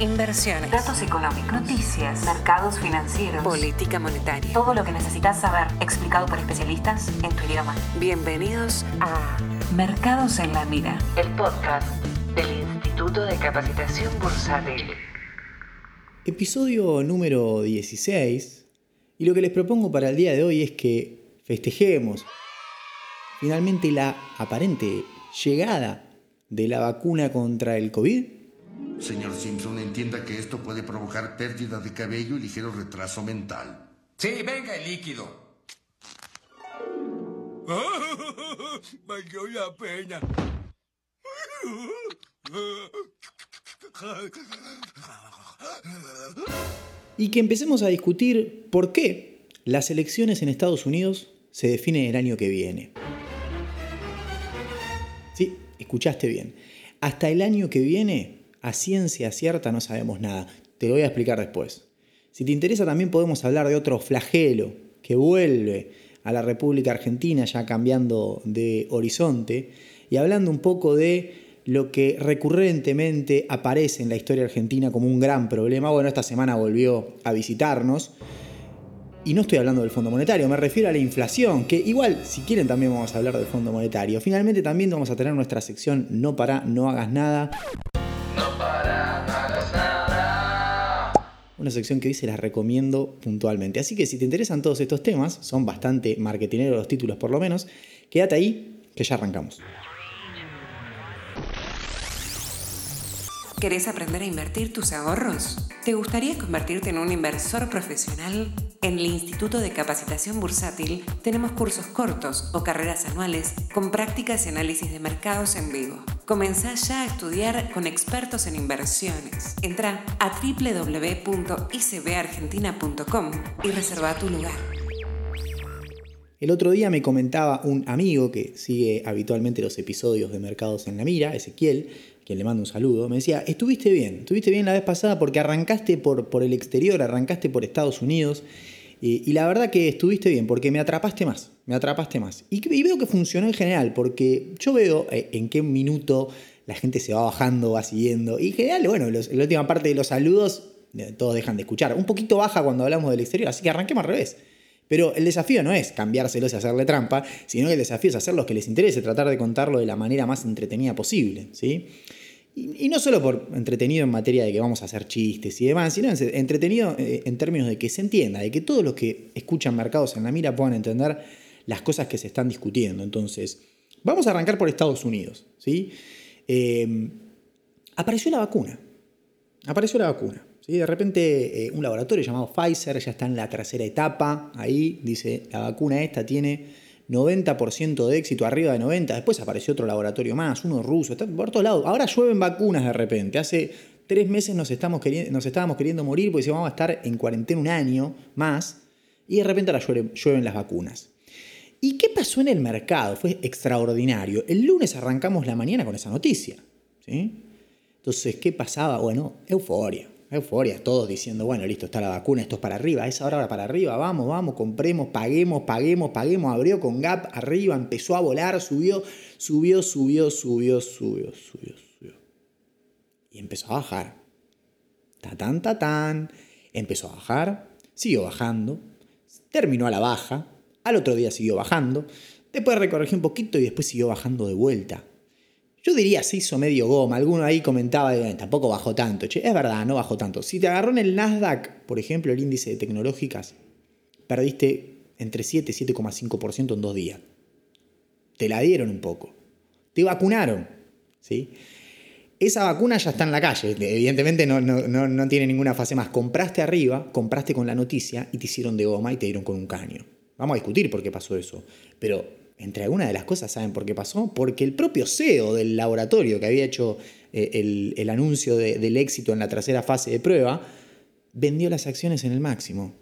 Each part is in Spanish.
inversiones, datos económicos, noticias, mercados financieros, política monetaria. Todo lo que necesitas saber explicado por especialistas en tu idioma. Bienvenidos a Mercados en la Mira, el podcast del Instituto de Capacitación Bursátil. Episodio número 16. Y lo que les propongo para el día de hoy es que festejemos finalmente la aparente llegada de la vacuna contra el COVID? Señor Simpson, entienda que esto puede provocar pérdida de cabello y ligero retraso mental. Sí, venga el líquido. Valió la pena. Y que empecemos a discutir por qué las elecciones en Estados Unidos se definen el año que viene. Sí, escuchaste bien. Hasta el año que viene, a ciencia cierta no sabemos nada. Te lo voy a explicar después. Si te interesa también podemos hablar de otro flagelo que vuelve a la República Argentina ya cambiando de horizonte y hablando un poco de lo que recurrentemente aparece en la historia argentina como un gran problema. Bueno, esta semana volvió a visitarnos y no estoy hablando del Fondo Monetario, me refiero a la inflación, que igual, si quieren, también vamos a hablar del Fondo Monetario. Finalmente también vamos a tener nuestra sección No para, no hagas nada. Una sección que hoy se las recomiendo puntualmente. Así que si te interesan todos estos temas, son bastante marketineros los títulos por lo menos, quédate ahí, que ya arrancamos. ¿Querés aprender a invertir tus ahorros? ¿Te gustaría convertirte en un inversor profesional? En el Instituto de Capacitación Bursátil tenemos cursos cortos o carreras anuales con prácticas y análisis de mercados en vivo. Comenzá ya a estudiar con expertos en inversiones. Entra a www.icbargentina.com y reserva tu lugar. El otro día me comentaba un amigo que sigue habitualmente los episodios de Mercados en la Mira, Ezequiel, quien le mando un saludo, me decía, estuviste bien, estuviste bien la vez pasada porque arrancaste por, por el exterior, arrancaste por Estados Unidos, y, la verdad que estuviste bien porque me atrapaste más, me atrapaste más. Y, veo que funcionó en general, porque yo veo eh, en qué minuto la gente se va bajando, va siguiendo, y en general, bueno, la última parte de los saludos, eh, todos dejan de escuchar. Un poquito baja cuando hablamos del exterior, así que arranquemos al revés. Pero el desafío no es cambiárselos y hacerle trampa, sino que el desafío es hacer lo que les interese, tratar de contarlo de la manera más entretenida posible. ¿sí? Y, no solo por entretenido en materia de que vamos a hacer chistes y demás, sino entretenido eh, en términos de que se entienda, de que todos los que escuchan mercados en la mira puedan entender las cosas que se están discutiendo. Entonces, vamos a arrancar por Estados Unidos. ¿sí? Eh, apareció la vacuna. Apareció la vacuna. De repente eh, un laboratorio llamado Pfizer ya está en la tercera etapa, ahí dice, la vacuna esta tiene 90% de éxito, arriba de 90%, después apareció otro laboratorio más, uno ruso, está por todos lados. Ahora llueven vacunas de repente, hace tres meses nos, estamos nos estábamos queriendo morir porque vamos a estar en cuarentena un año más, y de repente ahora llueven, las vacunas. ¿Y qué pasó en el mercado? Fue extraordinario. El lunes arrancamos la mañana con esa noticia. ¿sí? Entonces, ¿qué pasaba? Bueno, euforia Euforia, todos diciendo, bueno, listo, está la vacuna, esto es para arriba, es ahora para arriba, vamos, vamos, compremos, paguemos, paguemos, paguemos, abrió con Gap arriba, empezó a volar, subió, subió, subió, subió, subió, subió, subió. Y empezó a bajar. Tatán, tatán. Empezó a bajar, siguió bajando, terminó a la baja, al otro día siguió bajando, después recorrigió un poquito y después siguió bajando de vuelta. Yo diría se hizo medio goma. Alguno ahí comentaba, tampoco bajó tanto. Che, es verdad, no bajó tanto. Si te agarró en el Nasdaq, por ejemplo, el índice de tecnológicas, perdiste entre 7 y 7,5% en dos días. Te la dieron un poco. Te vacunaron. ¿sí? Esa vacuna ya está en la calle. Evidentemente no, no, no tiene ninguna fase más. Compraste arriba, compraste con la noticia y te hicieron de goma y te dieron con un caño. Vamos a discutir por qué pasó eso. Pero entre algunas de las cosas, ¿saben por qué pasó? Porque el propio CEO del laboratorio que había hecho eh, el, anuncio del éxito en la tercera fase de prueba, vendió las acciones en el máximo.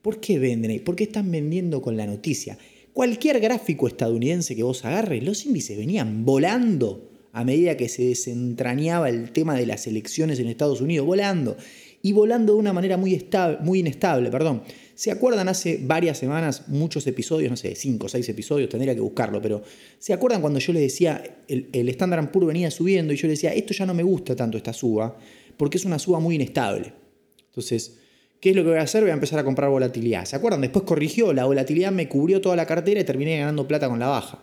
¿Por qué venden? ¿Por qué están vendiendo con la noticia? Cualquier gráfico estadounidense que vos agarres, los índices venían volando a medida que se desentrañaba el tema de las elecciones en Estados Unidos, volando. Y volando de una manera muy, muy inestable, perdón. ¿Se acuerdan hace varias semanas, muchos episodios, no sé, cinco o seis episodios, tendría que buscarlo, pero ¿se acuerdan cuando yo les decía, el, Standard Poor's venía subiendo y yo les decía, esto ya no me gusta tanto esta suba, porque es una suba muy inestable. Entonces, ¿qué es lo que voy a hacer? Voy a empezar a comprar volatilidad. ¿Se acuerdan? Después corrigió, la volatilidad me cubrió toda la cartera y terminé ganando plata con la baja.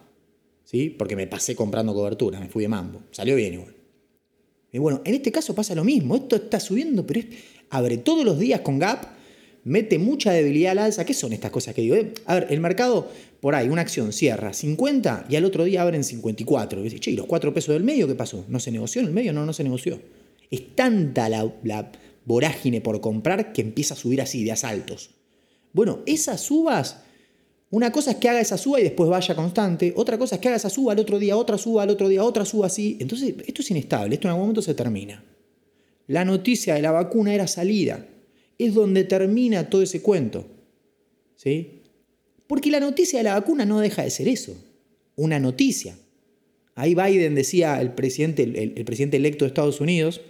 ¿Sí? Porque me pasé comprando cobertura, me fui de mambo. Salió bien igual. Y bueno, en este caso pasa lo mismo. Esto está subiendo, pero abre todos los días con gap, mete mucha debilidad al alza. ¿Qué son estas cosas que digo? Eh, A ver, el mercado, por ahí, una acción cierra 50 y al otro día abren 54. Y dice, che, ¿y los 4 pesos del medio qué pasó? ¿No se negoció en el medio? No, no se negoció. Es tanta la, la vorágine por comprar que empieza a subir así, de asaltos. Bueno, esas subas, una cosa es que haga esa suba y después vaya constante, otra cosa es que haga esa suba al otro día, otra suba al otro día, otra suba así. Entonces, esto es inestable, esto en algún momento se termina. La noticia de la vacuna era salida. Es donde termina todo ese cuento. ¿Sí? Porque la noticia de la vacuna no deja de ser eso. Una noticia. Ahí Biden decía, el presidente, el, presidente electo de Estados Unidos,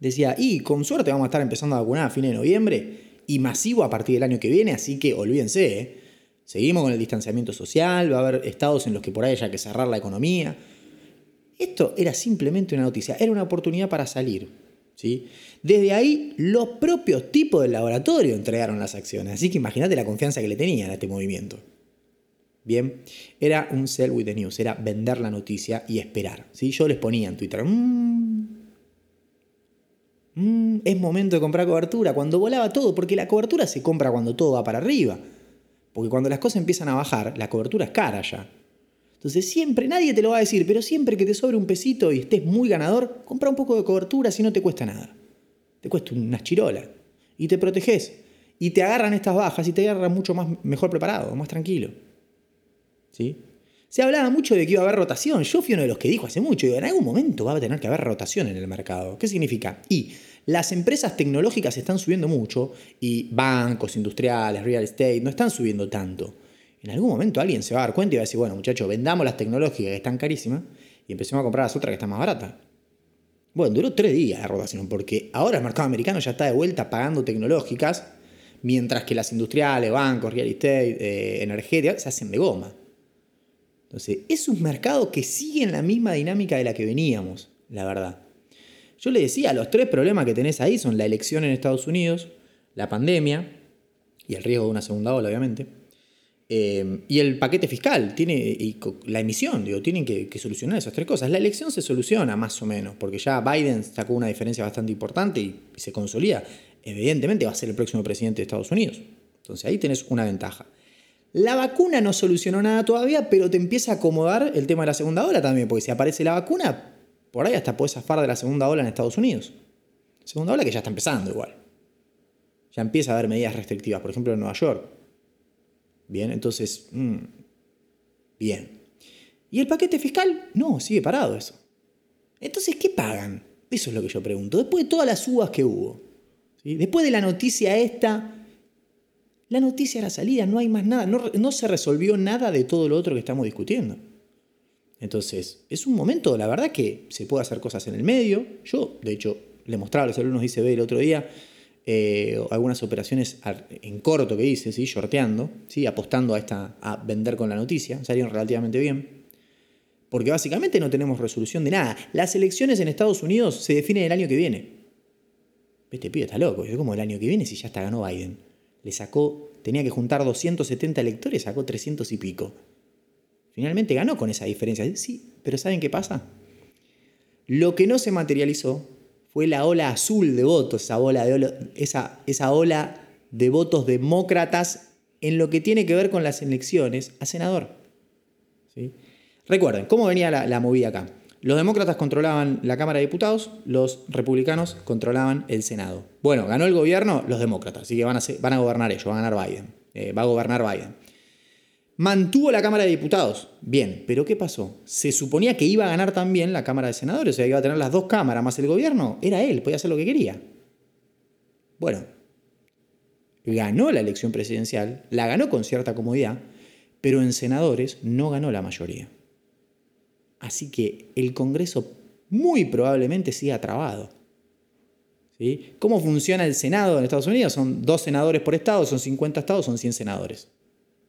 decía, y con suerte vamos a estar empezando a vacunar a fines de noviembre y masivo a partir del año que viene, así que olvídense, ¿eh? seguimos con el distanciamiento social, va a haber estados en los que por ahí haya que cerrar la economía. Esto era simplemente una noticia, era una oportunidad para salir. ¿Sí? Desde ahí, los propios tipos del laboratorio entregaron las acciones, así que imagínate la confianza que le tenían a este movimiento. Bien, era un sell with the news, era vender la noticia y esperar. ¿sí? Yo les ponía en Twitter, mmm, mmm, es momento de comprar cobertura, cuando volaba todo, porque la cobertura se compra cuando todo va para arriba. Porque cuando las cosas empiezan a bajar, la cobertura es cara ya. Entonces siempre, nadie te lo va a decir, pero siempre que te sobre un pesito y estés muy ganador, compra un poco de cobertura si no te cuesta nada. Te cuesta unas chirolas. Y te proteges. Y te agarran estas bajas y te agarran mucho más, mejor preparado, más tranquilo. ¿Sí? Se hablaba mucho de que iba a haber rotación. Yo fui uno de los que dijo hace mucho, digo, en algún momento va a tener que haber rotación en el mercado. ¿Qué significa? Y las empresas tecnológicas están subiendo mucho y bancos, industriales, real estate no están subiendo tanto. En algún momento alguien se va a dar cuenta y va a decir, bueno muchachos, vendamos las tecnológicas que están carísimas y empecemos a comprar las otras que están más baratas. Bueno, duró tres días la rotación porque ahora el mercado americano ya está de vuelta pagando tecnológicas, mientras que las industriales, bancos, real estate, eh, energéticas se hacen de goma. Entonces, es un mercado que sigue en la misma dinámica de la que veníamos, la verdad. Yo le decía, los tres problemas que tenés ahí son la elección en Estados Unidos, la pandemia y el riesgo de una segunda ola, obviamente, eh, y el paquete fiscal, tiene, y la emisión, digo, tienen que, solucionar esas tres cosas. La elección se soluciona más o menos, porque ya Biden sacó una diferencia bastante importante y, y se consolida. Evidentemente va a ser el próximo presidente de Estados Unidos. Entonces ahí tenés una ventaja. La vacuna no solucionó nada todavía, pero te empieza a acomodar el tema de la segunda ola también, porque si aparece la vacuna, por ahí hasta puedes zafar de la segunda ola en Estados Unidos. Segunda ola que ya está empezando igual. Ya empieza a haber medidas restrictivas, por ejemplo en Nueva York. Bien, entonces, mmm, bien. ¿Y el paquete fiscal? No, sigue parado eso. Entonces, ¿qué pagan? Eso es lo que yo pregunto. Después de todas las uvas que hubo, después de la noticia esta, la noticia era salida, no hay más nada, no, no se resolvió nada de todo lo otro que estamos discutiendo. Entonces, es un momento, la verdad, que se puede hacer cosas en el medio. Yo, de hecho, le mostraba a los alumnos ICB el otro día eh, algunas operaciones en corto que hice, ¿sí? shorteando, ¿sí? apostando a, esta, a vender con la noticia, salieron relativamente bien. Porque básicamente no tenemos resolución de nada. Las elecciones en Estados Unidos se definen el año que viene. Este pibe está loco, es como el año que viene si ya está ganó Biden. Le sacó, tenía que juntar 270 electores, sacó 300 y pico. Finalmente ganó con esa diferencia. Sí, pero ¿saben qué pasa? Lo que no se materializó fue la ola azul de votos, esa ola de, esa, esa ola de votos demócratas en lo que tiene que ver con las elecciones a senador. ¿Sí? Recuerden, ¿cómo venía la, movida acá? Los demócratas controlaban la Cámara de Diputados, los republicanos controlaban el Senado. Bueno, ganó el gobierno los demócratas, así que van a, van a gobernar ellos, va a ganar Biden. Eh, va a gobernar Biden. Mantuvo la Cámara de Diputados. Bien, pero ¿qué pasó? Se suponía que iba a ganar también la Cámara de Senadores, o sea, iba a tener las dos cámaras más el gobierno. Era él, podía hacer lo que quería. Bueno, ganó la elección presidencial, la ganó con cierta comodidad, pero en senadores no ganó la mayoría. Así que el Congreso muy probablemente siga trabado. ¿Sí? ¿Cómo funciona el Senado en Estados Unidos? Son dos senadores por estado, son 50 estados, son 100 senadores.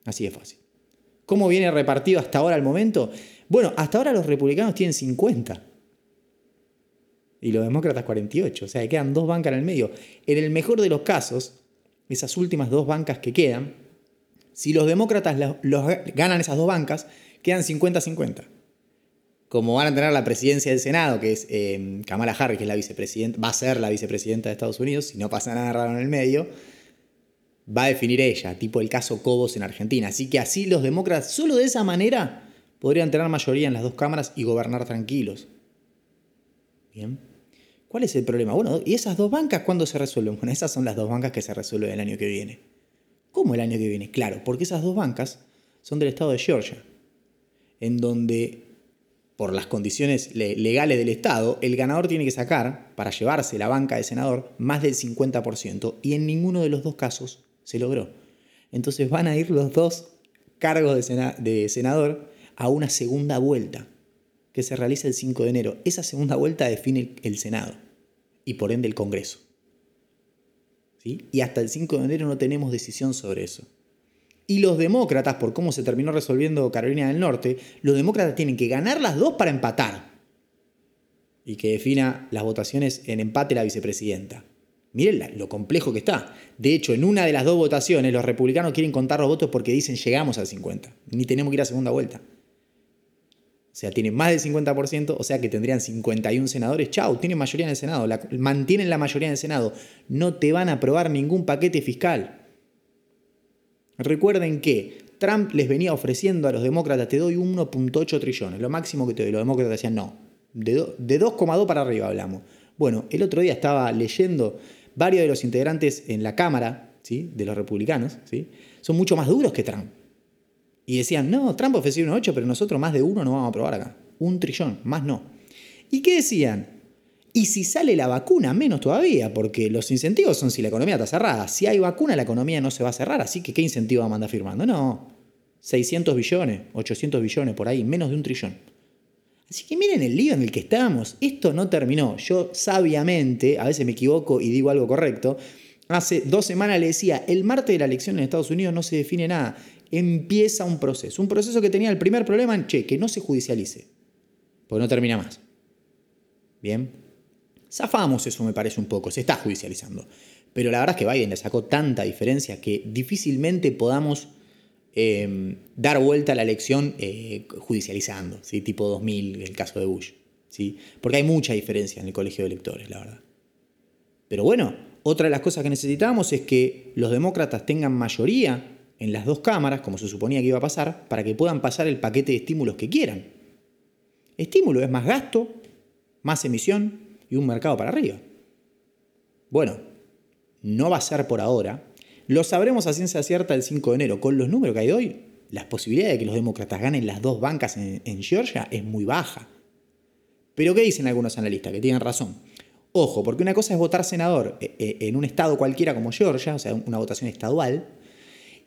Así de fácil. ¿Cómo viene repartido hasta ahora al momento? Bueno, hasta ahora los republicanos tienen 50. y los demócratas 48. O sea, quedan dos bancas en el medio. En el mejor de los casos, esas últimas dos bancas que quedan, si los demócratas los ganan esas dos bancas, quedan 50-50. Como van a tener la presidencia del Senado, que es eh, Kamala Harris, que es la vicepresidenta, va a ser la vicepresidenta de Estados Unidos, si no pasa nada raro en el medio, va a definir ella, tipo el caso Cobos en Argentina. Así que así los demócratas, solo de esa manera, podrían tener mayoría en las dos cámaras y gobernar tranquilos. Bien. ¿Cuál es el problema? Bueno, ¿y esas dos bancas cuándo se resuelven? Bueno, esas son las dos bancas que se resuelven el año que viene. ¿Cómo el año que viene? Claro, porque esas dos bancas son del estado de Georgia, en donde, por las condiciones legales del estado, el ganador tiene que sacar, para llevarse la banca de senador, más del 50%, y en ninguno de los dos casos se logró. Entonces van a ir los dos cargos de, de senador a una segunda vuelta que se realiza el 5 de enero. Esa segunda vuelta define el Senado y por ende el Congreso. ¿Sí? Y hasta el 5 de enero no tenemos decisión sobre eso. Y los demócratas, por cómo se terminó resolviendo Carolina del Norte, los demócratas tienen que ganar las dos para empatar. Y que defina las votaciones en empate la vicepresidenta. Miren lo complejo que está. De hecho, en una de las dos votaciones, los republicanos quieren contar los votos porque dicen llegamos al 50. Ni tenemos que ir a segunda vuelta. O sea, tienen más del 50%, o sea que tendrían 51 senadores. Chau, tienen mayoría en el Senado, mantienen la mayoría en el Senado. No te van a aprobar ningún paquete fiscal. Recuerden que Trump les venía ofreciendo a los demócratas, te doy 1.8 trillones, lo máximo que te doy. Los demócratas decían no, de 2,2 para arriba hablamos. Bueno, el otro día estaba leyendo varios de los integrantes en la Cámara ¿sí? de los republicanos, ¿sí? son mucho más duros que Trump. Y decían, no, Trump ofreció un 8, pero nosotros más de uno no vamos a aprobar acá. Un trillón, más no. ¿Y qué decían? Y si sale la vacuna, menos todavía, porque los incentivos son si la economía está cerrada. Si hay vacuna, la economía no se va a cerrar, así que ¿qué incentivo va a mandar firmando? No, 600 billones, 800 billones, por ahí, menos de un trillón. Así que miren el lío en el que estamos. Esto no terminó. Yo sabiamente, a veces me equivoco y digo algo correcto, hace dos semanas le decía, el martes de la elección en Estados Unidos no se define nada empieza un proceso. Un proceso que tenía el primer problema en, che, que no se judicialice, porque no termina más. Bien. Zafamos eso, me parece un poco, se está judicializando. Pero la verdad es que Biden le sacó tanta diferencia que difícilmente podamos em, dar vuelta a la elección eh, judicializando, ¿sí? tipo 2000, el caso de Bush. ¿sí? Porque hay mucha diferencia en el colegio de electores, la verdad. Pero bueno, otra de las cosas que necesitamos es que los demócratas tengan mayoría en las dos cámaras, como se suponía que iba a pasar, para que puedan pasar el paquete de estímulos que quieran. Estímulo es más gasto, más emisión y un mercado para arriba. Bueno, no va a ser por ahora. Lo sabremos a ciencia cierta el 5 de enero. Con los números que hay hoy, las posibilidades de que los demócratas ganen las dos bancas en, Georgia es muy baja. Pero ¿qué dicen algunos analistas? Que tienen razón. Ojo, porque una cosa es votar senador eh, eh, en un estado cualquiera como Georgia, o sea, una votación estadual,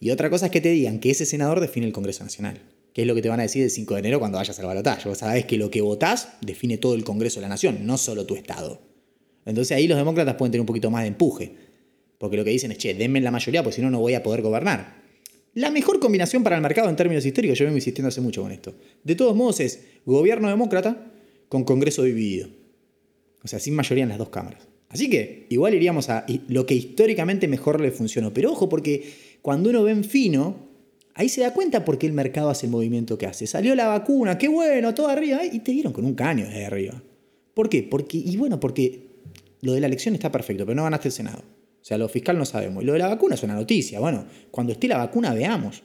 y otra cosa es que te digan que ese senador define el Congreso Nacional, que es lo que te van a decir el 5 de enero cuando vayas al balotaje. Vos sabés que lo que votás define todo el Congreso de la Nación, no solo tu Estado. Entonces ahí los demócratas pueden tener un poquito más de empuje, porque lo que dicen es, che, denme la mayoría, porque si no, no voy a poder gobernar. La mejor combinación para el mercado en términos históricos, yo vengo insistiendo hace mucho con esto. De todos modos es gobierno demócrata con Congreso dividido. O sea, sin mayoría en las dos cámaras. Así que igual iríamos a lo que históricamente mejor le funcionó. Pero ojo, porque cuando uno ve en fino, ahí se da cuenta por qué el mercado hace el movimiento que hace. Salió la vacuna, qué bueno, todo arriba, y te dieron con un caño desde arriba. ¿Por qué? Porque, y bueno, porque lo de la elección está perfecto, pero no ganaste el Senado. O sea, lo fiscal no sabemos. Y lo de la vacuna es una noticia. Bueno, cuando esté la vacuna, veamos.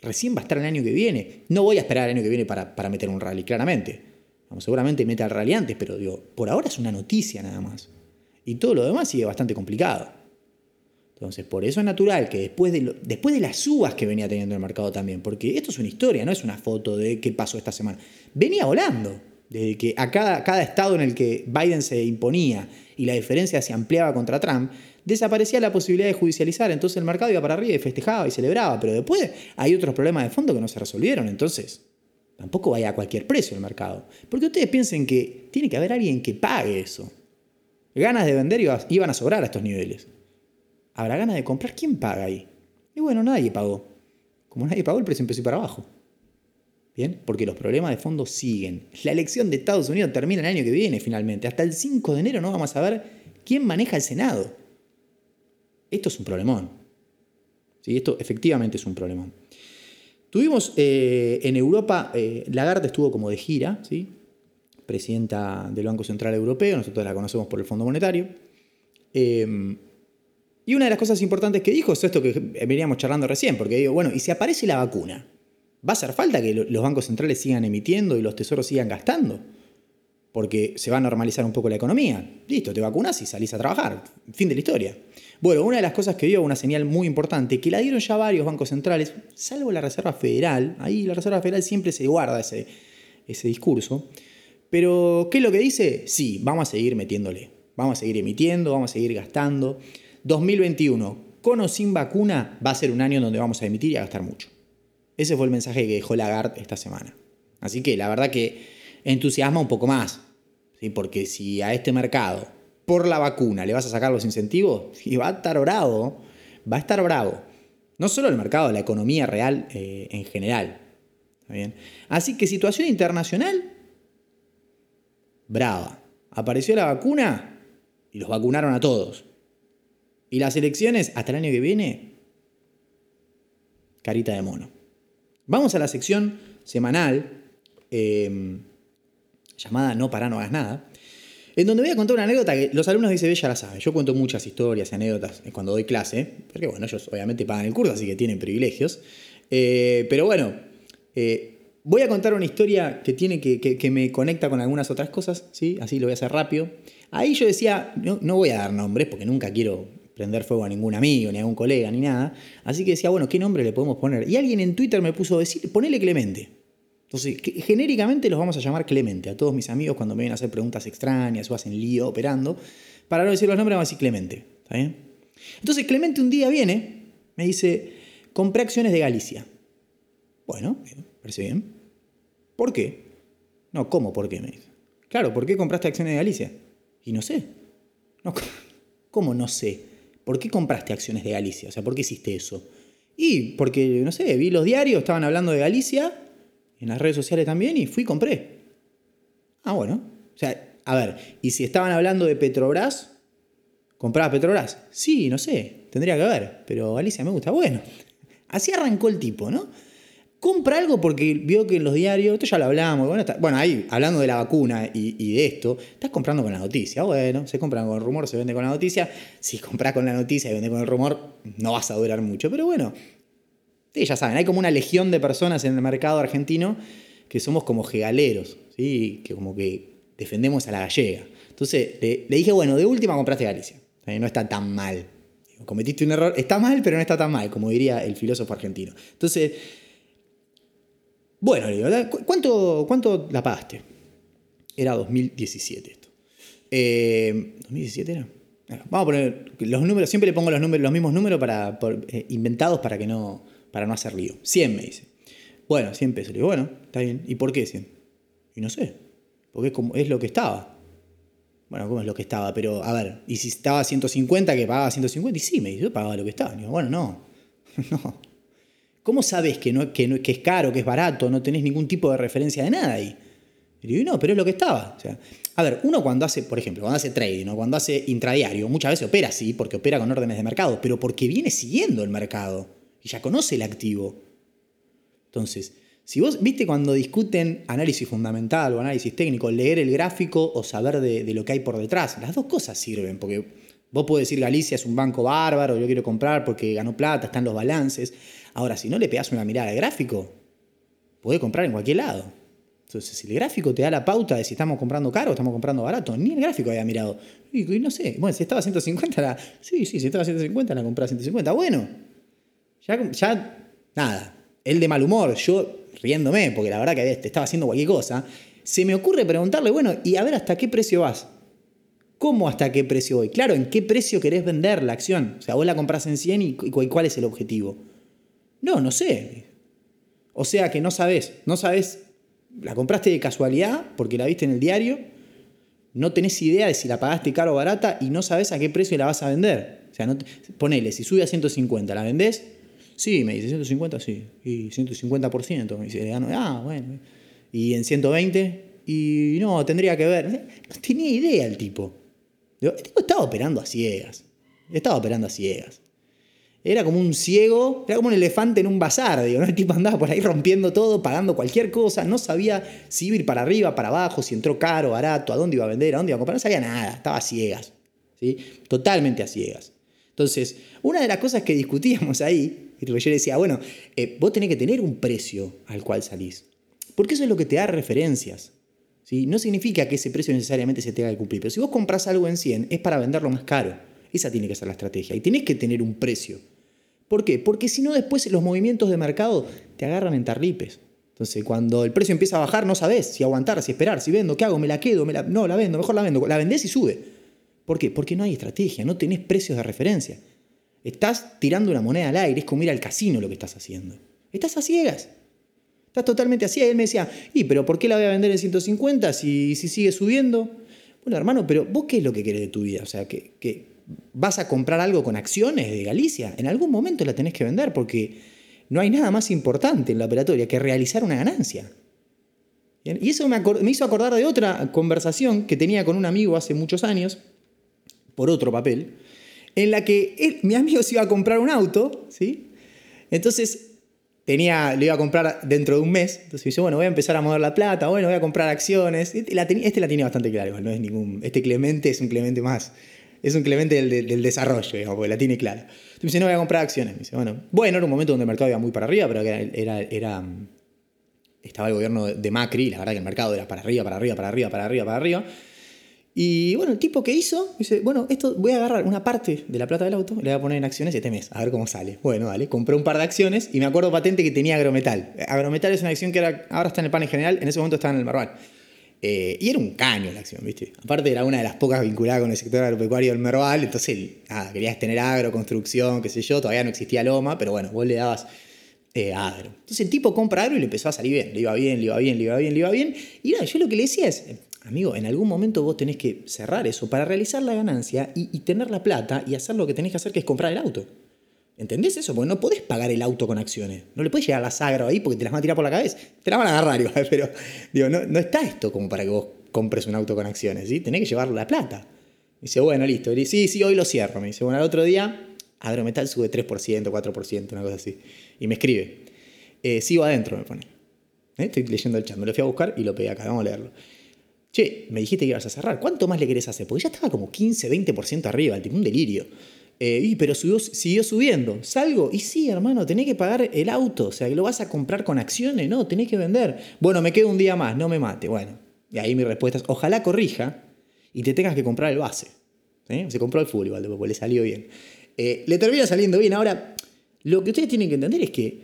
Recién va a estar el año que viene. No voy a esperar el año que viene para, para meter un rally, claramente. Vamos, seguramente mete al rally antes, pero digo, por ahora es una noticia nada más. Y todo lo demás sigue bastante complicado. Entonces, por eso es natural que después de, después de las subas que venía teniendo el mercado también, porque esto es una historia, no es una foto de qué pasó esta semana, venía volando. Desde que a cada, cada estado en el que Biden se imponía y la diferencia se ampliaba contra Trump, desaparecía la posibilidad de judicializar, entonces el mercado iba para arriba y festejaba y celebraba, pero después hay otros problemas de fondo que no se resolvieron, entonces tampoco vaya a cualquier precio el mercado. Porque ustedes piensen que tiene que haber alguien que pague eso. Ganas de vender iban a sobrar a estos niveles. ¿Habrá ganas de comprar? ¿Quién paga ahí? Y bueno, nadie pagó. Como nadie pagó, el precio empezó para abajo. ¿Bien? Porque los problemas de fondo siguen. La elección de Estados Unidos termina el año que viene finalmente. Hasta el 5 de enero no vamos a ver quién maneja el Senado. Esto es un problemón. ¿Sí? Esto efectivamente es un problemón. Tuvimos eh, en Europa, eh, Lagarde estuvo como de gira, ¿sí? presidenta del Banco Central Europeo, nosotros la conocemos por el Fondo Monetario. Eh, y una de las cosas importantes que dijo es esto que veníamos charlando recién, porque digo, bueno, ¿y si aparece la vacuna? ¿Va a hacer falta que lo- los bancos centrales sigan emitiendo y los tesoros sigan gastando? Porque se va a normalizar un poco la economía. Listo, te vacunas y salís a trabajar. Fin de la historia. Bueno, una de las cosas que dio, una señal muy importante, que la dieron ya varios bancos centrales, salvo la Reserva Federal, ahí la Reserva Federal siempre se guarda ese, ese discurso. Pero, ¿qué es lo que dice? Sí, vamos a seguir metiéndole. Vamos a seguir emitiendo, vamos a seguir gastando. 2021, con o sin vacuna, va a ser un año donde vamos a emitir y a gastar mucho. Ese fue el mensaje que dejó Lagarde esta semana. Así que la verdad que entusiasma un poco más. ¿sí? Porque si a este mercado, por la vacuna, le vas a sacar los incentivos, y va a estar bravo. Va a estar bravo. No solo el mercado, la economía real eh, en general. ¿Está bien? Así que situación internacional, brava. Apareció la vacuna y los vacunaron a todos. Y las elecciones hasta el año que viene, carita de mono. Vamos a la sección semanal eh, llamada No para, no hagas nada, en donde voy a contar una anécdota que los alumnos de ICB ya la saben. Yo cuento muchas historias y anécdotas cuando doy clase, porque bueno, ellos obviamente pagan el curso, así que tienen privilegios. Eh, pero bueno, eh, voy a contar una historia que, tiene que, que- que me conecta con algunas otras cosas, ¿sí? así lo voy a hacer rápido. Ahí yo decía, no, no voy a dar nombres porque nunca quiero prender fuego a ningún amigo, ni a ningún colega, ni nada. Así que decía, bueno, ¿qué nombre le podemos poner? Y alguien en Twitter me puso decir, ponele Clemente. Entonces, que- genéricamente los vamos a llamar Clemente. A todos mis amigos cuando me vienen a hacer preguntas extrañas o hacen lío operando, para no decir los nombres, vamos a decir Clemente. ¿Está bien? Entonces, Clemente un día viene, me dice, compré acciones de Galicia. Bueno, bien, parece bien. ¿Por qué? No, ¿cómo por qué? Me dice. Claro, ¿por qué compraste acciones de Galicia? Y no sé. No, ¿Cómo no sé? ¿Por qué compraste acciones de Galicia? O sea, ¿por qué hiciste eso? Y porque, no sé, vi los diarios, estaban hablando de Galicia, en las redes sociales también, y fui y compré. Ah, bueno. O sea, a ver, ¿y si estaban hablando de Petrobras? ¿Compraba Petrobras? Sí, no sé, tendría que ver, pero Galicia me gusta. Bueno, así arrancó el tipo, ¿no? Compra algo porque vio que en los diarios, esto ya lo hablamos, bueno, bueno ahí hablando de la vacuna y, de esto, estás comprando con la noticia. Bueno, se compra con el rumor, se vende con la noticia. Si compras con la noticia y vendes con el rumor, no vas a durar mucho. Pero bueno, sí, ya saben, hay como una legión de personas en el mercado argentino que somos como gegaleros, ¿sí? que como que defendemos a la gallega. Entonces le, le dije, bueno, de última compraste Galicia. Eh, No está tan mal. Cometiste un error, está mal, pero no está tan mal, como diría el filósofo argentino. Entonces, bueno, le digo, ¿cu- ¿cuánto, ¿cuánto la pagaste? Era 2017 esto. Eh, ¿2017 era? Vamos a poner los números, siempre le pongo los, números, los mismos números para, eh, inventados para, que no, para no hacer lío. 100 me dice. Bueno, 100 pesos. Le digo, bueno, está bien. ¿Y por qué 100? Y no sé. Porque es, es lo que estaba. Bueno, ¿cómo es lo que estaba? Pero, a ver, ¿y si estaba a 150 que pagaba 150? Y sí, me dice, yo pagaba lo que estaba. Y digo, bueno, no. no. ¿Cómo sabes que, no, que, que es caro, que es barato? No tenés ningún tipo de referencia de nada ahí. Y digo, no, pero es lo que estaba. O sea, a ver, uno cuando hace, por ejemplo, cuando hace trading o cuando hace intradiario, muchas veces opera así, porque opera con órdenes de mercado, pero porque viene siguiendo el mercado y ya conoce el activo. Entonces, si vos viste cuando discuten análisis fundamental o análisis técnico, leer el gráfico o saber de, de lo que hay por detrás, las dos cosas sirven, porque vos podés decir Galicia es un banco bárbaro, yo quiero comprar porque ganó plata, están los balances. Ahora, si no le pegás una mirada al gráfico, podés comprar en cualquier lado. Entonces, si el gráfico te da la pauta de si estamos comprando caro o estamos comprando barato, ni el gráfico había mirado. Y, no sé, bueno, si estaba a 150, la, sí, sí, si estaba a 150, la compré a 150. Bueno, ya, nada. Él de mal humor, yo riéndome, porque la verdad que te estaba haciendo cualquier cosa. Se me ocurre preguntarle, bueno, y a ver hasta qué precio vas. ¿Cómo hasta qué precio voy? Claro, ¿en qué precio querés vender la acción? O sea, vos la compras en 100 y, cu- cuál es el objetivo. No, no sé. O sea que no sabés, no sabés, la compraste de casualidad porque la viste en el diario, no tenés idea de si la pagaste caro o barata y no sabés a qué precio la vas a vender. O sea, no ponele, si sube a 150, ¿la vendés? Sí, me dice, 150, sí. Y 150%. Me dice, ah, bueno. Y en 120, y no, tendría que ver. No tenía idea el tipo. El tipo estaba operando a ciegas. Estaba operando a ciegas. Era como un ciego, era como un elefante en un bazar, digo, ¿no? El tipo andaba por ahí rompiendo todo, pagando cualquier cosa, no sabía si iba a ir para arriba, para abajo, si entró caro, barato, a dónde iba a vender, a dónde iba a comprar, no sabía nada, estaba a ciegas, ¿sí? Totalmente a ciegas. Entonces, una de las cosas que discutíamos ahí, yo le decía, bueno, eh, vos tenés que tener un precio al cual salís, porque eso es lo que te da referencias. ¿sí? No significa que ese precio necesariamente se tenga que cumplir, pero si vos compras algo en 100 es para venderlo más caro. Esa tiene que ser la estrategia. Y tenés que tener un precio. ¿Por qué? Porque si no, después los movimientos de mercado te agarran en tarlipes. Entonces, cuando el precio empieza a bajar, no sabes si aguantar, si esperar, si vendo, ¿qué hago? ¿Me la quedo? Me la... No, la vendo, mejor la vendo. La vendés y sube. ¿Por qué? Porque no hay estrategia, no tenés precios de referencia. Estás tirando una moneda al aire, es como ir al casino lo que estás haciendo. Estás a ciegas. Estás totalmente a ciegas. Él me decía, ¿y pero por qué la voy a vender en 150 si, si sigue subiendo? Bueno, hermano, pero vos qué es lo que querés de tu vida? O sea, que, que vas a comprar algo con acciones de Galicia, en algún momento la tenés que vender porque no hay nada más importante en la operatoria que realizar una ganancia. Y eso me, hizo acordar de otra conversación que tenía con un amigo hace muchos años, por otro papel, en la que mi amigo se iba a comprar un auto, ¿sí? Entonces tenía, lo iba a comprar dentro de un mes. Entonces dice, bueno, voy a empezar a mover la plata, bueno, voy a comprar acciones. Este la, este la tenía bastante claro, no es ningún. Este Clemente es un Clemente más es un Clemente del, desarrollo, digamos, porque la tiene clara. Me dice, no voy a comprar acciones. Dice, bueno, bueno, era un momento donde el mercado iba muy para arriba, pero era, era, estaba el gobierno de Macri, la verdad que el mercado era para arriba, para arriba, para arriba, para arriba, para arriba. Y bueno, el tipo que hizo, dice, bueno, esto voy a agarrar una parte de la plata del auto, le voy a poner en acciones este mes, a ver cómo sale. Bueno, vale, compré un par de acciones y me acuerdo patente que tenía Agrometal. Agrometal es una acción que era, ahora está en el panel general, en ese momento estaba en el Marval. Eh, y era un caño la acción, ¿viste? Aparte era una de las pocas vinculadas con el sector agropecuario del Merval, entonces nada, querías tener agro, construcción, qué sé yo, todavía no existía Loma, pero bueno, vos le dabas eh, agro. Entonces el tipo compra agro y le empezó a salir bien, le iba bien, le iba bien, le iba bien, le iba bien. Y nada, yo lo que le decía es, amigo, en algún momento vos tenés que cerrar eso para realizar la ganancia y, y tener la plata y hacer lo que tenés que hacer, que es comprar el auto. ¿Entendés eso? Porque no podés pagar el auto con acciones. No le puedes llegar a la sagra ahí porque te las van a tirar por la cabeza. Te las van a agarrar igual, pero digo, no, no está esto como para que vos compres un auto con acciones, ¿sí? Tenés que llevar la plata. dice, bueno, listo. dice, sí, sí, hoy lo cierro. Me dice, bueno, al otro día, Agrometal sube 3%, 4%, una cosa así. Y me escribe, eh, sigo adentro, me pone. ¿Eh? Estoy leyendo el chat, me lo fui a buscar y lo pegué acá, vamos a leerlo. Che, me dijiste que ibas a cerrar. ¿Cuánto más le querés hacer? Porque ya estaba como 15, 20% arriba, tipo, un delirio. Eh, y, pero siguió subiendo. ¿Salgo? Y sí, hermano, tenés que pagar el auto. O sea, que lo vas a comprar con acciones. No, tenés que vender. Bueno, me quedo un día más, no me mate. Bueno, y ahí mi respuesta es, ojalá corrija y te tengas que comprar el base. Se compró el full igual, porque le salió bien. Eh, le termina saliendo bien. Ahora, lo que ustedes tienen que entender es que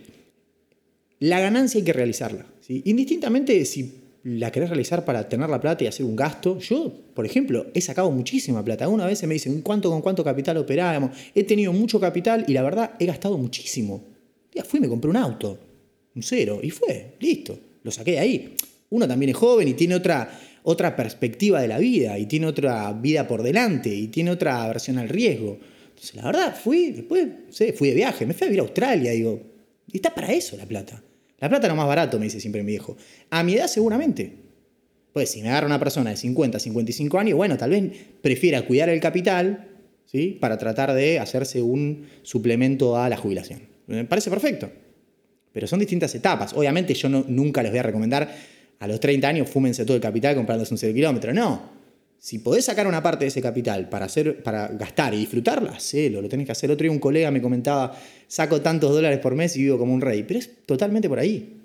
la ganancia hay que realizarla. Indistintamente si la querés realizar para tener la plata y hacer un gasto. Yo, por ejemplo, he sacado muchísima plata. Una vez me dicen, ¿cuánto con cuánto capital operábamos? He tenido mucho capital y la verdad he gastado muchísimo. Ya fui me compré un auto, un cero, y fue, listo, lo saqué de ahí. Uno también es joven y tiene otra, otra perspectiva de la vida, y tiene otra vida por delante, y tiene otra aversión al riesgo. Entonces, la verdad, fui, después, fui de viaje, me fui a vivir a Australia, digo, y está para eso la plata. La plata es lo más barato, me dice siempre mi viejo. A mi edad seguramente. Pues si me agarra una persona de 50, 55 años, bueno, tal vez prefiera cuidar el capital ¿sí? para tratar de hacerse un suplemento a la jubilación. Me parece perfecto. Pero son distintas etapas. Obviamente yo nunca les voy a recomendar a los 30 años fúmense todo el capital comprándose un 0 kilómetro. No. Si podés sacar una parte de ese capital para, hacer, para gastar y disfrutarla, hacelo, lo tenés que hacer. Otro día un colega me comentaba, saco tantos dólares por mes y vivo como un rey. Pero es totalmente por ahí.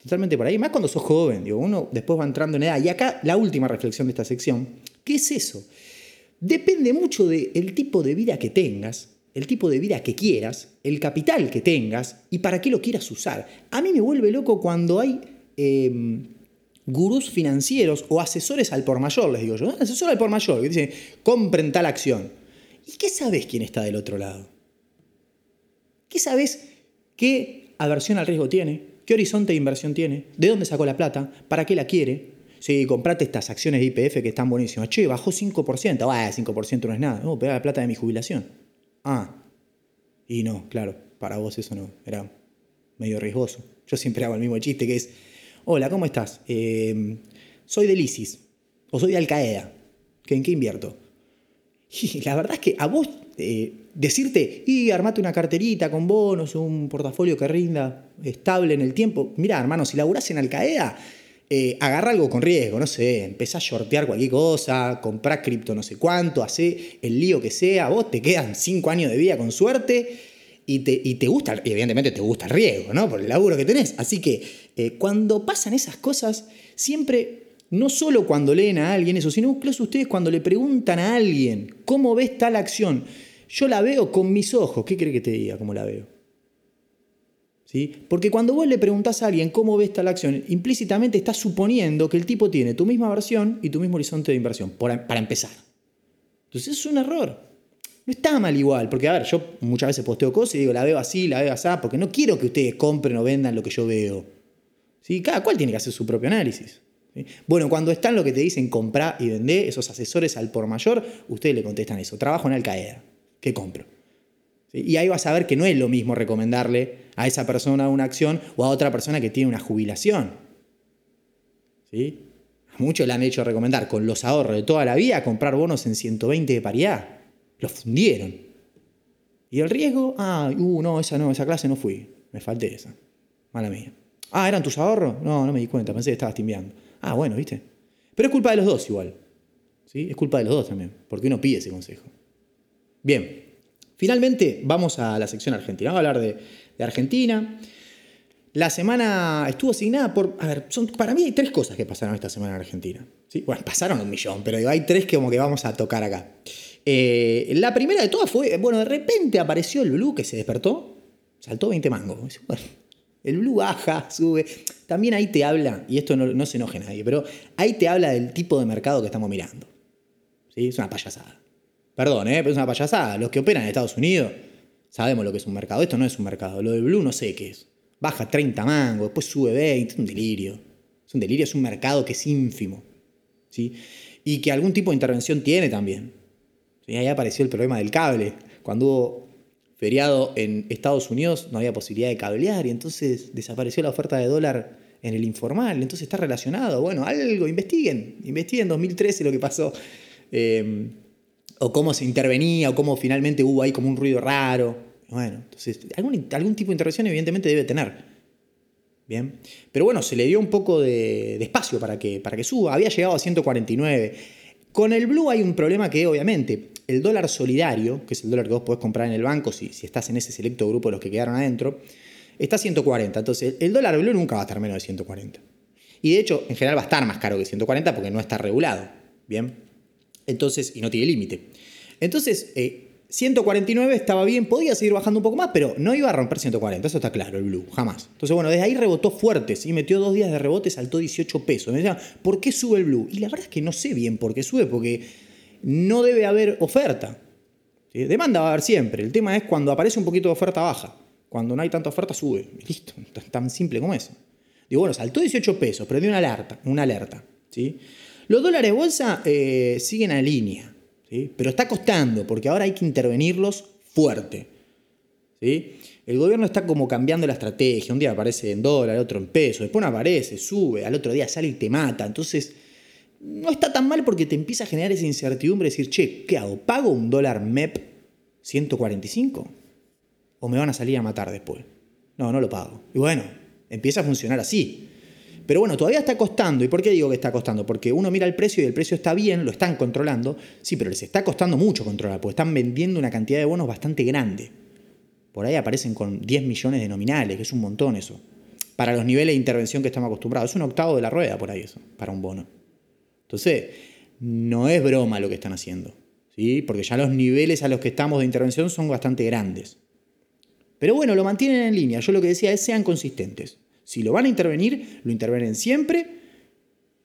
Totalmente por ahí. Más cuando sos joven, digo, uno después va entrando en edad. Y acá la última reflexión de esta sección. ¿Qué es eso? Depende mucho del tipo de vida que tengas, el tipo de vida que quieras, el capital que tengas y para qué lo quieras usar. A mí me vuelve loco cuando hay em, gurús financieros o asesores al por mayor, les digo yo, asesor al por mayor, que dicen, compren tal acción. ¿Y qué sabes quién está del otro lado? ¿Qué sabes qué aversión al riesgo tiene? ¿Qué horizonte de inversión tiene? ¿De dónde sacó la plata? ¿Para qué la quiere? Si comprate estas acciones de IPF que están buenísimas. Che, bajó 5%. Ah, 5% no es nada. No, pega la plata de mi jubilación. Ah. Y no, claro. para vos eso no, era medio riesgoso. Yo siempre hago el mismo chiste que es, hola, ¿cómo estás? Eh, soy del ISIS o soy de Al Qaeda. ¿En qué invierto? Y la verdad es que a vos eh, decirte, y armate una carterita con bonos, un portafolio que rinda estable en el tiempo. Mira, hermano, si laburás en Al Qaeda, eh, agarra algo con riesgo, no sé, empezá a shortear cualquier cosa, comprá cripto no sé cuánto, hacé el lío que sea, vos te quedan cinco años de vida con suerte y te, y te gusta, y evidentemente te gusta el riesgo, ¿no? Por el laburo que tenés. Así que eh, cuando pasan esas cosas, siempre no solo cuando leen a alguien eso, sino incluso ustedes cuando le preguntan a alguien cómo ves tal acción, yo la veo con mis ojos, ¿qué cree que te diga cómo la veo? ¿Sí? Porque cuando vos le preguntás a alguien cómo ves tal acción, implícitamente estás suponiendo que el tipo tiene tu misma versión y tu mismo horizonte de inversión, para empezar. Entonces es un error. No está mal igual, porque a ver, yo muchas veces posteo cosas y digo, la veo así, la veo así, porque no quiero que ustedes compren o vendan lo que yo veo. ¿Sí? Cada cual tiene que hacer su propio análisis. Bueno, cuando están lo que te dicen comprar y vender, esos asesores al por mayor, ustedes le contestan eso. Trabajo en Al Qaeda. ¿Qué compro? Y ahí vas a ver que no es lo mismo recomendarle a esa persona una acción o a otra persona que tiene una jubilación. ¿Sí? Muchos le han hecho recomendar con los ahorros de toda la vida comprar bonos en 120 de paridad. Los fundieron. ¿Y el riesgo? Ah, uh, no, esa no, esa clase no fui. Me falté esa. Mala mía. Ah, ¿eran tus ahorros? No, no me di cuenta, pensé que estabas timbiando. Ah, bueno, ¿viste? Pero es culpa de los dos igual. ¿Sí? Es culpa de los dos también, porque uno pide ese consejo. Bien, finalmente vamos a la sección argentina. Vamos a hablar de, Argentina. La semana estuvo asignada por. A ver, son, para mí hay tres cosas que pasaron esta semana en Argentina. ¿sí? Bueno, pasaron un millón, pero hay tres que como que vamos a tocar acá. Eh, la primera de todas fue, bueno, de repente apareció el Blue que se despertó, saltó 20 mangos. El Blue baja, sube. También ahí te habla, y esto no, se enoje nadie, pero ahí te habla del tipo de mercado que estamos mirando. ¿Sí? Es una payasada. Perdón, ¿eh? pero es una payasada. Los que operan en Estados Unidos sabemos lo que es un mercado. Esto no es un mercado. Lo del Blue no sé qué es. Baja 30 mangos, después sube 20. Es un delirio. Es un delirio, es un mercado que es ínfimo. ¿sí? Y que algún tipo de intervención tiene también. Ahí apareció el problema del cable. Cuando hubo feriado en Estados Unidos no había posibilidad de cablear y entonces desapareció la oferta de dólar en el informal. Entonces está relacionado. Bueno, algo, investiguen. Investiguen en 2013 lo que pasó. Em, o cómo se intervenía, o cómo finalmente hubo ahí como un ruido raro. Bueno, entonces algún, algún tipo de intervención evidentemente debe tener. Bien. Pero bueno, se le dio un poco de, espacio para que, para que suba. Había llegado a 149. Con el Blue hay un problema que obviamente el dólar solidario, que es el dólar que vos podés comprar en el banco si, si estás en ese selecto grupo de los que quedaron adentro, está a 140. Entonces, el dólar blue nunca va a estar menos de 140. Y de hecho, en general va a estar más caro que 140 porque no está regulado. Bien. Entonces, y no tiene límite. Entonces, 149 eh, estaba bien, podía seguir bajando un poco más, pero no iba a romper 140, eso está claro, el blue, jamás. Entonces, bueno, desde ahí rebotó fuerte, ¿sí? metió dos días de rebote, saltó 18 pesos. Me decían, ¿por qué sube el blue? Y la verdad es que no sé bien por qué sube, porque no debe haber oferta. Demanda va a haber siempre. El tema es cuando aparece un poquito de oferta baja. Cuando no hay tanta oferta, sube. Listo. Tan simple como eso. Digo, bueno, saltó 18 pesos, prendió una alerta. Una alerta ¿sí? Los dólares bolsa eh, siguen a línea. Pero está costando, porque ahora hay que intervenirlos fuerte. ¿sí? El gobierno está como cambiando la estrategia. Un día aparece en dólar, otro en peso. Después no aparece, sube. Al otro día sale y te mata. Entonces no está tan mal porque te empieza a generar esa incertidumbre de decir, che, ¿qué hago? ¿Pago un dólar MEP 145? ¿O me van a salir a matar después? No, no lo pago. Y bueno, empieza a funcionar así. Pero bueno, todavía está costando. ¿Y por qué digo que está costando? Porque uno mira el precio y el precio está bien, lo están controlando. Sí, pero les está costando mucho controlar, porque están vendiendo una cantidad de bonos bastante grande. Por ahí aparecen con 10 millones de nominales, que es un montón eso. Para los niveles de intervención que estamos acostumbrados. Es un octavo de la rueda por ahí eso, para un bono. Entonces, no es broma lo que están haciendo, ¿sí? porque ya los niveles a los que estamos de intervención son bastante grandes. Pero bueno, lo mantienen en línea. Yo lo que decía es sean consistentes. Si lo van a intervenir, lo intervienen siempre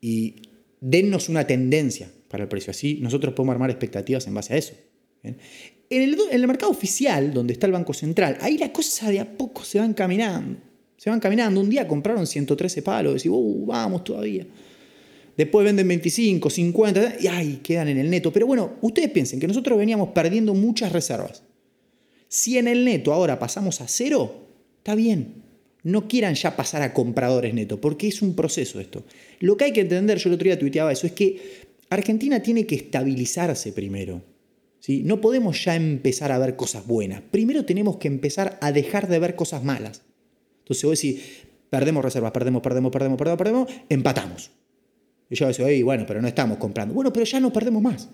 y dennos una tendencia para el precio. Así nosotros podemos armar expectativas en base a eso. En el, mercado oficial, donde está el Banco Central, ahí las cosas de a poco se van caminando. Se van caminando. Un día compraron 113 palos, decís, uh, vamos todavía. Después venden 25, 50 y ay, quedan en el neto. Pero bueno, ustedes piensen que nosotros veníamos perdiendo muchas reservas. Si en el neto ahora pasamos a cero, está bien. No quieran ya pasar a compradores neto, porque es un proceso esto. Lo que hay que entender, yo el otro día tuiteaba eso, es que Argentina tiene que estabilizarse primero. ¿sí? No podemos ya empezar a ver cosas buenas. Primero tenemos que empezar a dejar de ver cosas malas. Entonces vos decís, perdemos reservas, perdemos, perdemos, perdemos, perdemos, perdemos, empatamos. Y yo decía, bueno, pero no estamos comprando. Bueno, pero ya no perdemos más.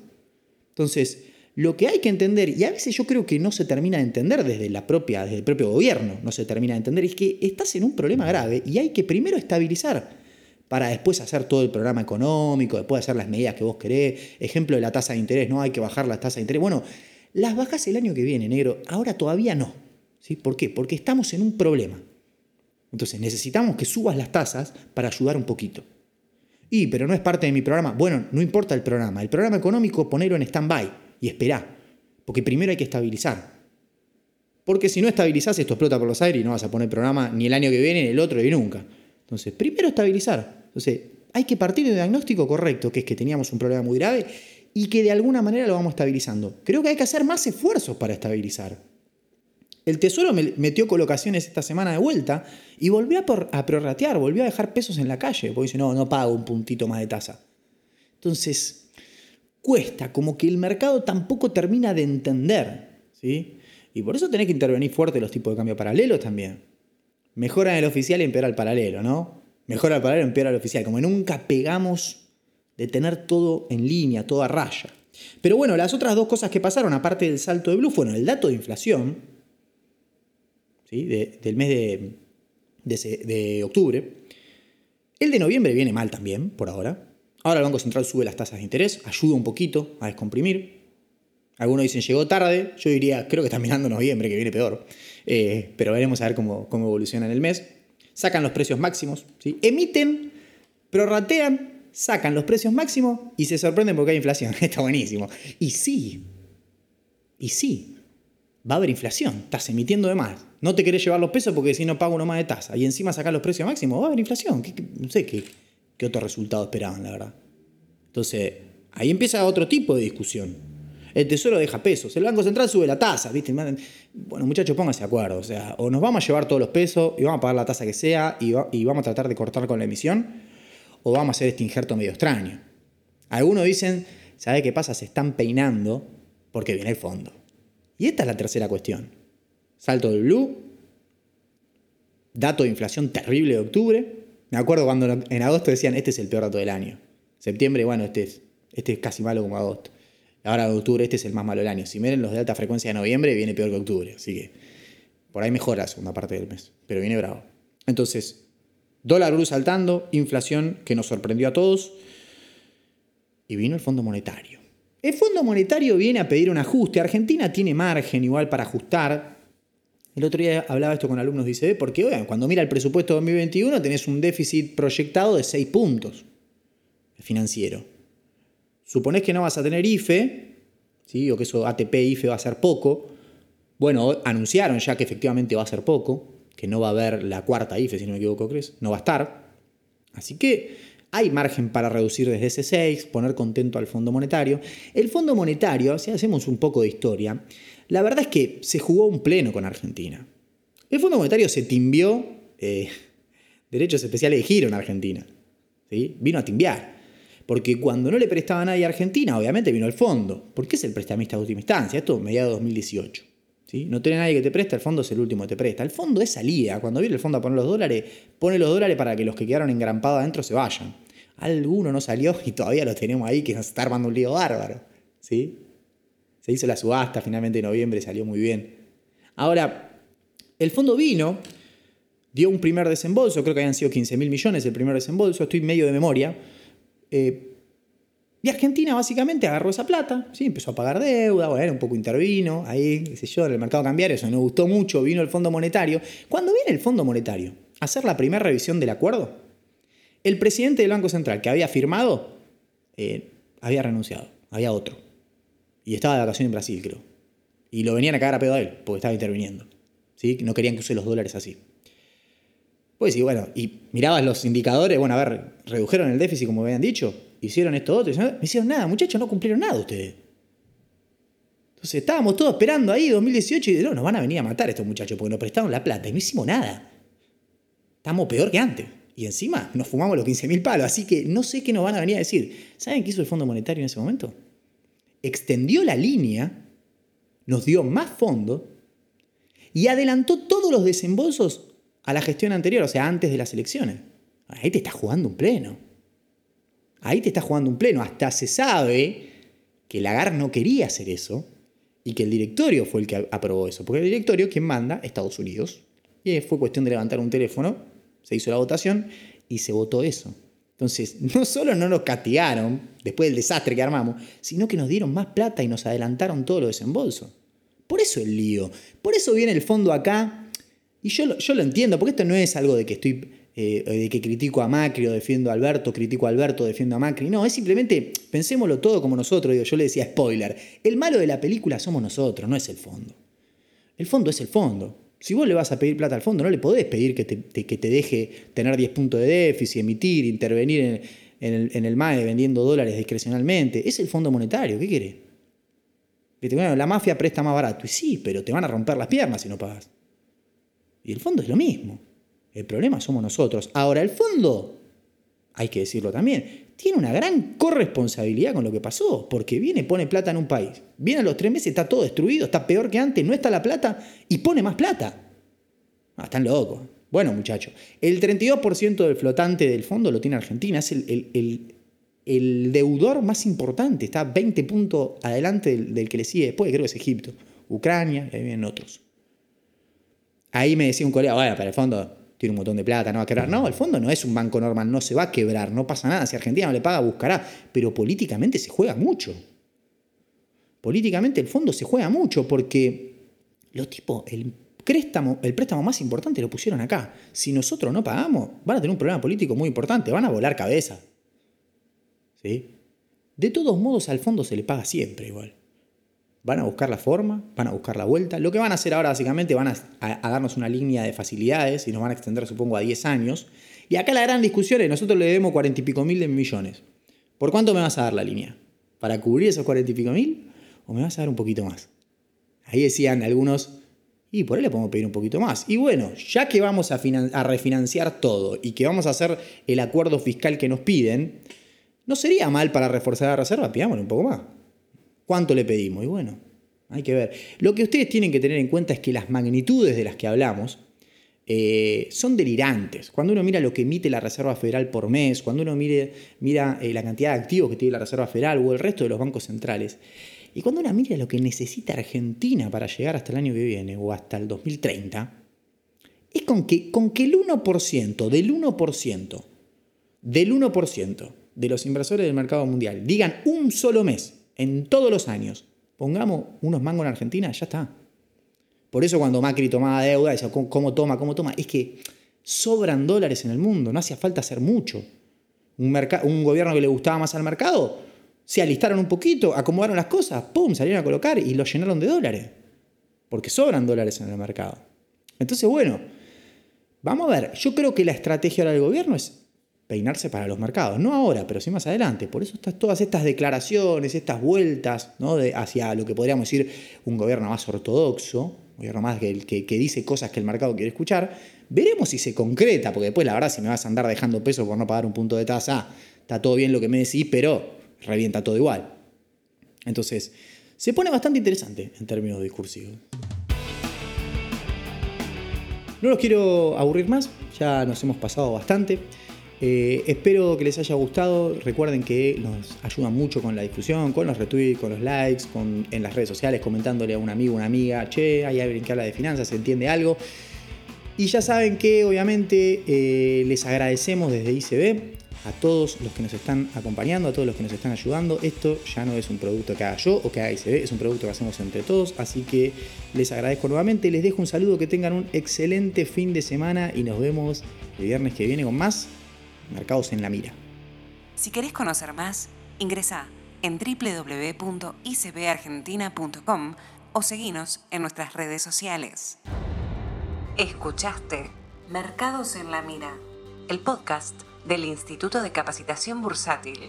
Entonces, lo que hay que entender, y a veces yo creo que no se termina de entender desde, la propia, desde el propio gobierno, no se termina de entender, es que estás en un problema grave y hay que primero estabilizar para después hacer todo el programa económico, después hacer las medidas que vos querés. Ejemplo de la tasa de interés, no hay que bajar la tasa de interés. Bueno, las bajas el año que viene, negro. Ahora todavía no. ¿Sí? ¿Por qué? Porque estamos en un problema. Entonces necesitamos que subas las tasas para ayudar un poquito. Y, pero no es parte de mi programa. Bueno, no importa el programa. El programa económico, ponelo en stand-by y esperá. Porque primero hay que estabilizar. Porque si no estabilizás, esto explota por los aires y no vas a poner programa ni el año que viene, ni el otro, ni nunca. Entonces, primero estabilizar. Entonces, hay que partir de un diagnóstico correcto, que es que teníamos un problema muy grave y que de alguna manera lo vamos estabilizando. Creo que hay que hacer más esfuerzos para estabilizar. El Tesoro me metió colocaciones esta semana de vuelta y volvió a, a prorratear, volvió a dejar pesos en la calle, porque dice, no, no pago un puntito más de tasa. Entonces, cuesta, como que el mercado tampoco termina de entender, ¿sí? Y por eso tenés que intervenir fuerte los tipos de cambio paralelos también. Mejora el oficial y empeora el paralelo, ¿no? Mejora el paralelo, empeora el oficial. Como nunca pegamos de tener todo en línea, todo a raya. Pero bueno, las otras dos cosas que pasaron, aparte del salto de Blue, fueron el dato de inflación, ¿sí? del mes de, de octubre. El de noviembre viene mal también, por ahora. Ahora el Banco Central sube las tasas de interés, ayuda un poquito a descomprimir. Algunos dicen llegó tarde, yo diría, creo que está mirando noviembre, que viene peor. Eh, pero veremos a ver cómo, cómo evoluciona en el mes. Sacan los precios máximos, ¿sí? emiten, prorratean, sacan los precios máximos y se sorprenden porque hay inflación. Está buenísimo. Y sí, y sí, va a haber inflación, estás emitiendo de más. No te querés llevar los pesos porque si no pago uno más de tasa. Y encima sacar los precios máximos, va a haber inflación. ¿Qué, qué, no sé qué, qué otro resultado esperaban, la verdad. Entonces, ahí empieza otro tipo de discusión. El Tesoro deja pesos, el Banco Central sube la tasa, ¿viste? Bueno, muchachos, pónganse de acuerdo. O sea, o nos vamos a llevar todos los pesos y vamos a pagar la tasa que sea y, y vamos a tratar de cortar con la emisión, o vamos a hacer este injerto medio extraño. Algunos dicen, ¿sabe qué pasa? Se están peinando porque viene el fondo. Y esta es la tercera cuestión. Salto del blue, dato de inflación terrible de octubre. Me acuerdo cuando en agosto decían, este es el peor dato del año. Septiembre, bueno, este es, este es casi malo como agosto. Ahora de octubre, este es el más malo del año. Si miren los de alta frecuencia de noviembre, viene peor que octubre. Así que por ahí mejora la segunda parte del mes. Pero viene bravo. Entonces, dólar blue saltando, inflación que nos sorprendió a todos. Y vino el Fondo Monetario. El Fondo Monetario viene a pedir un ajuste. Argentina tiene margen igual para ajustar. El otro día hablaba esto con alumnos de ICB porque, cuando mira el presupuesto 2021 tenés un déficit proyectado de 6 puntos financiero. Suponés que no vas a tener IFE, ¿sí? o que eso ATP IFE va a ser poco. Bueno, anunciaron ya que efectivamente va a ser poco, que no va a haber la cuarta IFE, si no me equivoco, ¿crees? No va a estar. Así que hay margen para reducir desde ese 6, poner contento al Fondo Monetario. El Fondo Monetario, si hacemos un poco de historia, la verdad es que se jugó un pleno con Argentina. El Fondo Monetario se timbió eh, derechos especiales de giro en Argentina. ¿sí? Vino a timbiar. Porque cuando no le prestaba nadie a Argentina, obviamente vino el fondo. Porque es el prestamista de última instancia. Esto mediado de 2018. ¿sí? No tiene nadie que te presta, el fondo es el último que te presta. El fondo es salida. Cuando viene el fondo a poner los dólares, pone los dólares para que los que quedaron engrampados adentro se vayan. Alguno no salió y todavía los tenemos ahí que nos está armando un lío bárbaro. ¿sí? Se hizo la subasta finalmente en noviembre, salió muy bien. Ahora, el fondo vino, dio un primer desembolso, creo que habían sido 15 mil millones el primer desembolso, estoy medio de memoria. Eh, y Argentina básicamente agarró esa plata, ¿sí? empezó a pagar deuda, bueno, un poco intervino, ahí, qué sé yo, en el mercado cambiario, eso no gustó mucho, vino el Fondo Monetario. Cuando viene el Fondo Monetario a hacer la primera revisión del acuerdo, el presidente del Banco Central que había firmado eh, había renunciado, había otro. Y estaba de vacaciones en Brasil, creo. Y lo venían a cagar a pedo a él, porque estaba interviniendo. ¿sí? No querían que use los dólares así. Pues sí, bueno, y mirabas los indicadores, bueno, a ver, redujeron el déficit como habían dicho, hicieron esto otro, no hicieron nada, muchachos, no cumplieron nada ustedes. Entonces estábamos todos esperando ahí 2018 y no, nos van a venir a matar estos muchachos porque nos prestaron la plata y no hicimos nada. Estamos peor que antes. Y encima nos fumamos los 15.000 palos. Así que no sé qué nos van a venir a decir. ¿Saben qué hizo el Fondo Monetario en ese momento? Extendió la línea, nos dio más fondo y adelantó todos los desembolsos a la gestión anterior, o sea, antes de las elecciones. Ahí te está jugando un pleno. Ahí te está jugando un pleno. Hasta se sabe que Lagar no quería hacer eso y que el directorio fue el que aprobó eso. Porque el directorio, quien manda, Estados Unidos. Y fue cuestión de levantar un teléfono, se hizo la votación y se votó eso. Entonces, no solo no nos castigaron después del desastre que armamos, sino que nos dieron más plata y nos adelantaron todo lo desembolso. Por eso el lío. Por eso viene el fondo acá. Y yo, lo- yo lo entiendo, porque esto no es algo de que estoy. eh, de que critico a Macri o defiendo a Alberto, critico a Alberto, defiendo a Macri. No, es simplemente pensémoslo todo como nosotros. Yo le decía spoiler. El malo de la película somos nosotros, no es el fondo. El fondo es el fondo. Si vos le vas a pedir plata al fondo, no le podés pedir que te, que te deje tener 10 puntos de déficit, emitir, intervenir en, en el, MAE vendiendo dólares discrecionalmente. Es el Fondo Monetario, ¿qué? Viste, bueno, la mafia presta más barato. Y sí, pero te van a romper las piernas si no pagas. Y el fondo es lo mismo. El problema somos nosotros. Ahora, el fondo, hay que decirlo también, tiene una gran corresponsabilidad con lo que pasó, porque viene, pone plata en un país. Viene a los tres meses, está todo destruido, está peor que antes, no está la plata y pone más plata. Ah, están locos. Bueno, muchachos, el 32% del flotante del fondo lo tiene Argentina, es el, el- el- deudor más importante, está 20 puntos adelante del, del que le sigue después, creo que es Egipto, Ucrania, y ahí vienen otros. Ahí me decía un colega, bueno, para el fondo tiene un montón de plata, no va a quebrar. No, el fondo no es un banco normal, no se va a quebrar, no pasa nada. Si Argentina no le paga, buscará. Pero políticamente se juega mucho. Políticamente el fondo se juega mucho porque los tipos, el préstamo, el préstamo más importante lo pusieron acá. Si nosotros no pagamos, van a tener un problema político muy importante, van a volar cabeza. ¿Sí? De todos modos, al fondo se le paga siempre igual. Van a buscar la forma, van a buscar la vuelta. Lo que van a hacer ahora básicamente van a, darnos una línea de facilidades y nos van a extender supongo a 10 años. Y acá la gran discusión es, nosotros le debemos 40 y pico mil de millones. ¿Por cuánto me vas a dar la línea? ¿Para cubrir esos 40 y pico mil? ¿O me vas a dar un poquito más? Ahí decían algunos, y por ahí le podemos pedir un poquito más. Y bueno, ya que vamos a, a refinanciar todo y que vamos a hacer el acuerdo fiscal que nos piden, no sería mal para reforzar la reserva, pidámosle un poco más. ¿Cuánto le pedimos? Y bueno, hay que ver. Lo que ustedes tienen que tener en cuenta es que las magnitudes de las que hablamos eh, son delirantes. Cuando uno mira lo que emite la Reserva Federal por mes, cuando uno mire, mira eh, la cantidad de activos que tiene la Reserva Federal o el resto de los bancos centrales, y cuando uno mira lo que necesita Argentina para llegar hasta el año que viene o hasta el 2030, es con que, con que el 1% del 1% del 1% de los inversores del mercado mundial digan un solo mes en todos los años, pongamos unos mangos en Argentina, ya está. Por eso cuando Macri tomaba deuda, decía, ¿cómo, toma? ¿Cómo toma? Es que sobran dólares en el mundo, no hacía falta hacer mucho. Un, un gobierno que le gustaba más al mercado, se alistaron un poquito, acomodaron las cosas, ¡pum! salieron a colocar y lo llenaron de dólares. Porque sobran dólares en el mercado. Entonces, bueno, vamos a ver, yo creo que la estrategia ahora del gobierno es peinarse para los mercados. No ahora, pero sí más adelante. Por eso estas, todas estas declaraciones, estas vueltas ¿no? de, hacia lo que podríamos decir un gobierno más ortodoxo, un gobierno más que, que, que dice cosas que el mercado quiere escuchar. Veremos si se concreta, porque después la verdad si me vas a andar dejando peso por no pagar un punto de tasa, está todo bien lo que me decís, pero revienta todo igual. Entonces, se pone bastante interesante en términos discursivos. No los quiero aburrir más, ya nos hemos pasado bastante. Eh, espero que les haya gustado. Recuerden que nos ayudan mucho con la difusión, con los retweets, con los likes, con, en las redes sociales, comentándole a un amigo, una amiga, che, hay alguien que habla de finanzas, se entiende algo. Y ya saben que obviamente eh, les agradecemos desde ICB a todos los que nos están acompañando, a todos los que nos están ayudando. Esto ya no es un producto que haga yo o que haga ICB, es un producto que hacemos entre todos. Así que les agradezco nuevamente, les dejo un saludo, que tengan un excelente fin de semana y nos vemos el viernes que viene con más Mercados en la Mira. Si querés conocer más, ingresa en www.icbargentina.com o seguinos en nuestras redes sociales. Escuchaste Mercados en la Mira, el podcast del Instituto de Capacitación Bursátil.